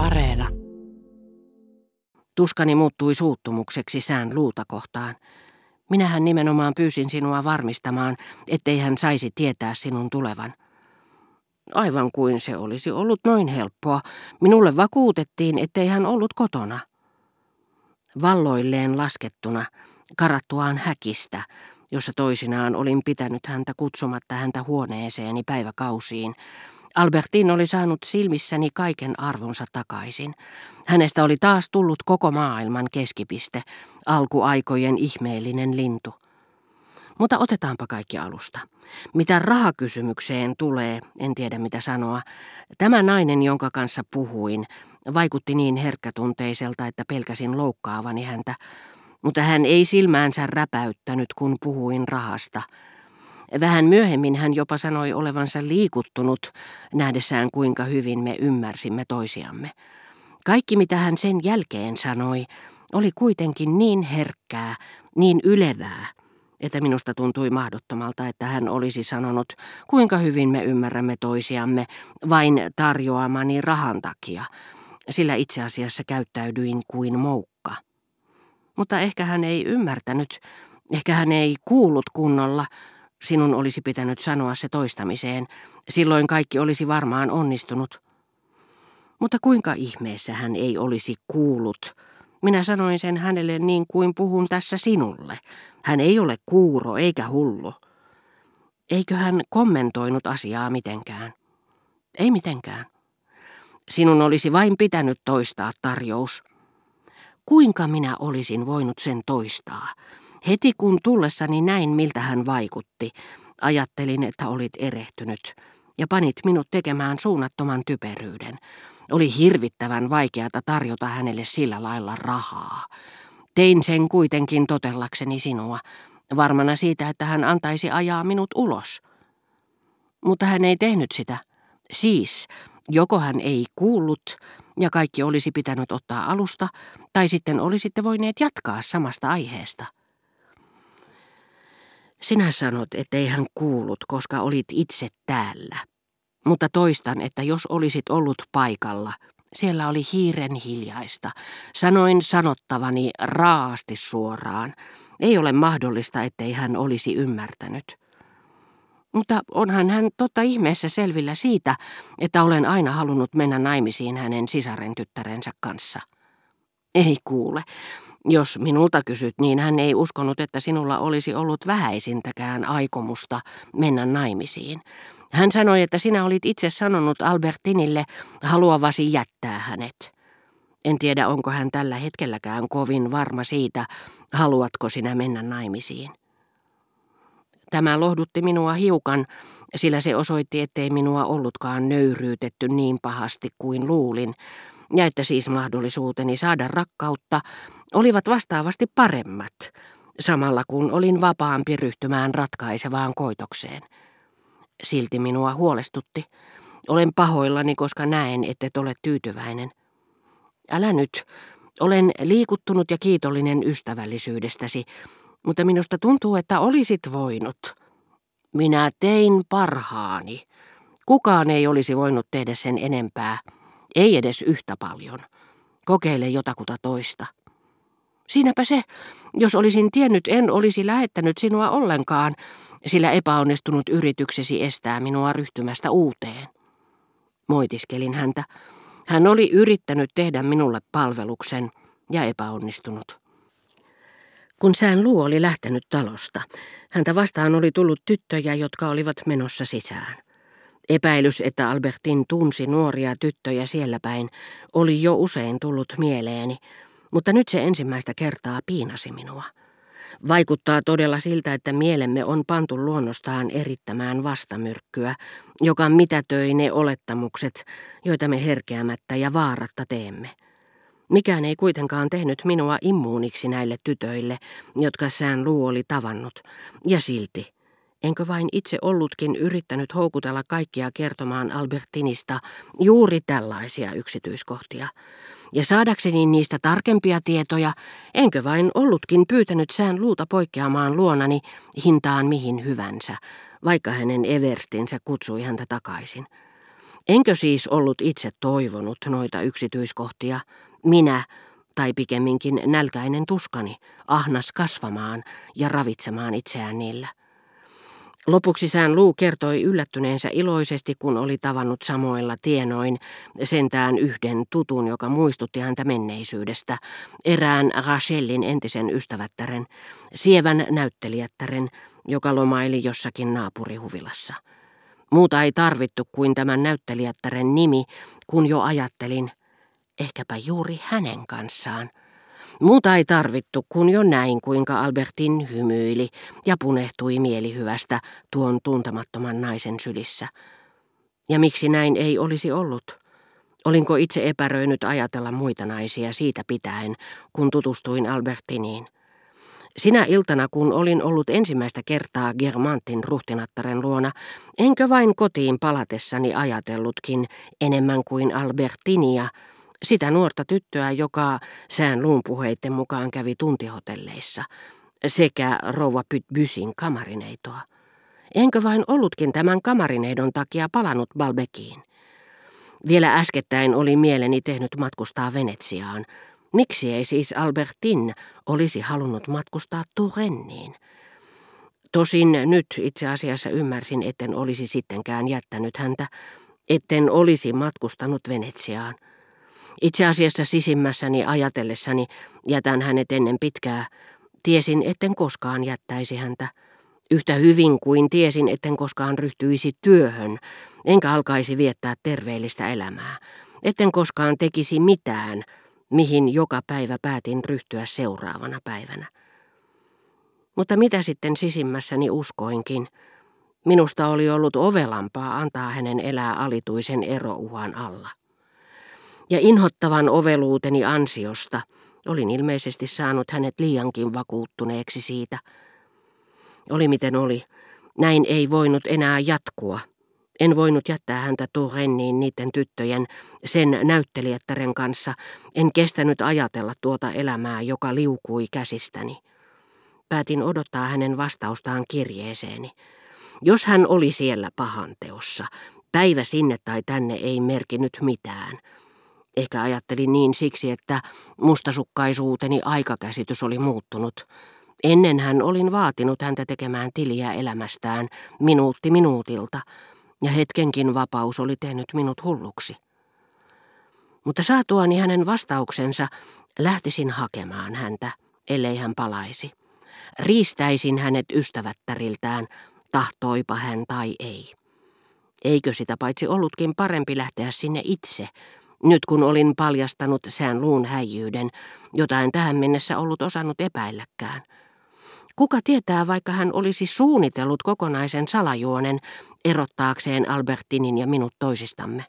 Areena. Tuskani muuttui suuttumukseksi sään luuta kohtaan. Minähän nimenomaan pyysin sinua varmistamaan, ettei hän saisi tietää sinun tulevan. Aivan kuin se olisi ollut noin helppoa. Minulle vakuutettiin, ettei hän ollut kotona. Valloilleen laskettuna, karattuaan häkistä, jossa toisinaan olin pitänyt häntä kutsumatta häntä huoneeseeni päiväkausiin, Albertin oli saanut silmissäni kaiken arvonsa takaisin. Hänestä oli taas tullut koko maailman keskipiste, alkuaikojen ihmeellinen lintu. Mutta otetaanpa kaikki alusta. Mitä rahakysymykseen tulee, en tiedä mitä sanoa. Tämä nainen, jonka kanssa puhuin, vaikutti niin herkkätunteiselta, että pelkäsin loukkaavani häntä, mutta hän ei silmäänsä räpäyttänyt, kun puhuin rahasta – Vähän myöhemmin hän jopa sanoi olevansa liikuttunut nähdessään kuinka hyvin me ymmärsimme toisiamme. Kaikki mitä hän sen jälkeen sanoi oli kuitenkin niin herkkää, niin ylevää, että minusta tuntui mahdottomalta, että hän olisi sanonut, kuinka hyvin me ymmärrämme toisiamme vain tarjoamani rahan takia, sillä itse asiassa käyttäydyin kuin moukka. Mutta ehkä hän ei ymmärtänyt, ehkä hän ei kuullut kunnolla, Sinun olisi pitänyt sanoa se toistamiseen. Silloin kaikki olisi varmaan onnistunut. Mutta kuinka ihmeessä hän ei olisi kuullut? Minä sanoin sen hänelle niin kuin puhun tässä sinulle. Hän ei ole kuuro eikä hullu. Eikö hän kommentoinut asiaa mitenkään? Ei mitenkään. Sinun olisi vain pitänyt toistaa tarjous. Kuinka minä olisin voinut sen toistaa? Heti kun tullessani näin, miltä hän vaikutti, ajattelin, että olit erehtynyt, ja panit minut tekemään suunnattoman typeryyden. Oli hirvittävän vaikeata tarjota hänelle sillä lailla rahaa. Tein sen kuitenkin totellakseni sinua, varmana siitä, että hän antaisi ajaa minut ulos. Mutta hän ei tehnyt sitä. Siis, joko hän ei kuullut, ja kaikki olisi pitänyt ottaa alusta, tai sitten olisitte voineet jatkaa samasta aiheesta. Sinä sanot, ettei hän kuullut, koska olit itse täällä. Mutta toistan, että jos olisit ollut paikalla, siellä oli hiiren hiljaista. Sanoin sanottavani raasti suoraan. Ei ole mahdollista, ettei hän olisi ymmärtänyt. Mutta onhan hän totta ihmeessä selvillä siitä, että olen aina halunnut mennä naimisiin hänen sisaren tyttärensä kanssa. Ei kuule, jos minulta kysyt, niin hän ei uskonut, että sinulla olisi ollut vähäisintäkään aikomusta mennä naimisiin. Hän sanoi, että sinä olit itse sanonut Albertinille haluavasi jättää hänet. En tiedä, onko hän tällä hetkelläkään kovin varma siitä, haluatko sinä mennä naimisiin. Tämä lohdutti minua hiukan, sillä se osoitti, ettei minua ollutkaan nöyryytetty niin pahasti kuin luulin, ja että siis mahdollisuuteni saada rakkautta olivat vastaavasti paremmat, samalla kun olin vapaampi ryhtymään ratkaisevaan koitokseen. Silti minua huolestutti. Olen pahoillani, koska näen, et ole tyytyväinen. Älä nyt. Olen liikuttunut ja kiitollinen ystävällisyydestäsi, mutta minusta tuntuu, että olisit voinut. Minä tein parhaani. Kukaan ei olisi voinut tehdä sen enempää. Ei edes yhtä paljon. Kokeile jotakuta toista. Siinäpä se, jos olisin tiennyt, en olisi lähettänyt sinua ollenkaan, sillä epäonnistunut yrityksesi estää minua ryhtymästä uuteen. Moitiskelin häntä. Hän oli yrittänyt tehdä minulle palveluksen ja epäonnistunut. Kun sään luu oli lähtenyt talosta, häntä vastaan oli tullut tyttöjä, jotka olivat menossa sisään. Epäilys, että Albertin tunsi nuoria tyttöjä siellä päin, oli jo usein tullut mieleeni, mutta nyt se ensimmäistä kertaa piinasi minua. Vaikuttaa todella siltä, että mielemme on pantu luonnostaan erittämään vastamyrkkyä, joka mitätöi ne olettamukset, joita me herkeämättä ja vaaratta teemme. Mikään ei kuitenkaan tehnyt minua immuuniksi näille tytöille, jotka sään luu oli tavannut, ja silti – Enkö vain itse ollutkin yrittänyt houkutella kaikkia kertomaan Albertinista juuri tällaisia yksityiskohtia? Ja saadakseni niistä tarkempia tietoja, enkö vain ollutkin pyytänyt sään luuta poikkeamaan luonani hintaan mihin hyvänsä, vaikka hänen Everstinsä kutsui häntä takaisin. Enkö siis ollut itse toivonut noita yksityiskohtia, minä, tai pikemminkin nälkäinen tuskani, ahnas kasvamaan ja ravitsemaan itseään niillä. Lopuksi sään Luu kertoi yllättyneensä iloisesti, kun oli tavannut samoilla tienoin sentään yhden tutun, joka muistutti häntä menneisyydestä, erään Rachelin entisen ystävättären, sievän näyttelijättären, joka lomaili jossakin naapurihuvilassa. Muuta ei tarvittu kuin tämän näyttelijättären nimi, kun jo ajattelin, ehkäpä juuri hänen kanssaan. Muuta ei tarvittu, kun jo näin, kuinka Albertin hymyili ja punehtui mielihyvästä tuon tuntemattoman naisen sylissä. Ja miksi näin ei olisi ollut? Olinko itse epäröinyt ajatella muita naisia siitä pitäen, kun tutustuin Albertiniin? Sinä iltana, kun olin ollut ensimmäistä kertaa Germantin ruhtinattaren luona, enkö vain kotiin palatessani ajatellutkin enemmän kuin Albertinia, sitä nuorta tyttöä, joka sään luunpuheiden mukaan kävi tuntihotelleissa, sekä rouva Pytbysin kamarineitoa. Enkö vain ollutkin tämän kamarineidon takia palannut Balbekiin? Vielä äskettäin oli mieleni tehnyt matkustaa Venetsiaan. Miksi ei siis Albertin olisi halunnut matkustaa Turenniin? Tosin nyt itse asiassa ymmärsin, etten olisi sittenkään jättänyt häntä, etten olisi matkustanut Venetsiaan. Itse asiassa sisimmässäni ajatellessani jätän hänet ennen pitkää. Tiesin, etten koskaan jättäisi häntä. Yhtä hyvin kuin tiesin, etten koskaan ryhtyisi työhön, enkä alkaisi viettää terveellistä elämää. Etten koskaan tekisi mitään, mihin joka päivä päätin ryhtyä seuraavana päivänä. Mutta mitä sitten sisimmässäni uskoinkin? Minusta oli ollut ovelampaa antaa hänen elää alituisen erouhan alla ja inhottavan oveluuteni ansiosta olin ilmeisesti saanut hänet liiankin vakuuttuneeksi siitä. Oli miten oli, näin ei voinut enää jatkua. En voinut jättää häntä Turenniin niiden tyttöjen, sen näyttelijättären kanssa. En kestänyt ajatella tuota elämää, joka liukui käsistäni. Päätin odottaa hänen vastaustaan kirjeeseeni. Jos hän oli siellä pahanteossa, päivä sinne tai tänne ei merkinyt mitään – Ehkä ajattelin niin siksi, että mustasukkaisuuteni aikakäsitys oli muuttunut. Ennen hän olin vaatinut häntä tekemään tiliä elämästään minuutti minuutilta, ja hetkenkin vapaus oli tehnyt minut hulluksi. Mutta saatuani hänen vastauksensa, lähtisin hakemaan häntä, ellei hän palaisi. Riistäisin hänet ystävättäriltään, tahtoipa hän tai ei. Eikö sitä paitsi ollutkin parempi lähteä sinne itse, nyt kun olin paljastanut sään luun häijyyden, jota en tähän mennessä ollut osannut epäilläkään. Kuka tietää, vaikka hän olisi suunnitellut kokonaisen salajuonen erottaakseen Albertinin ja minut toisistamme.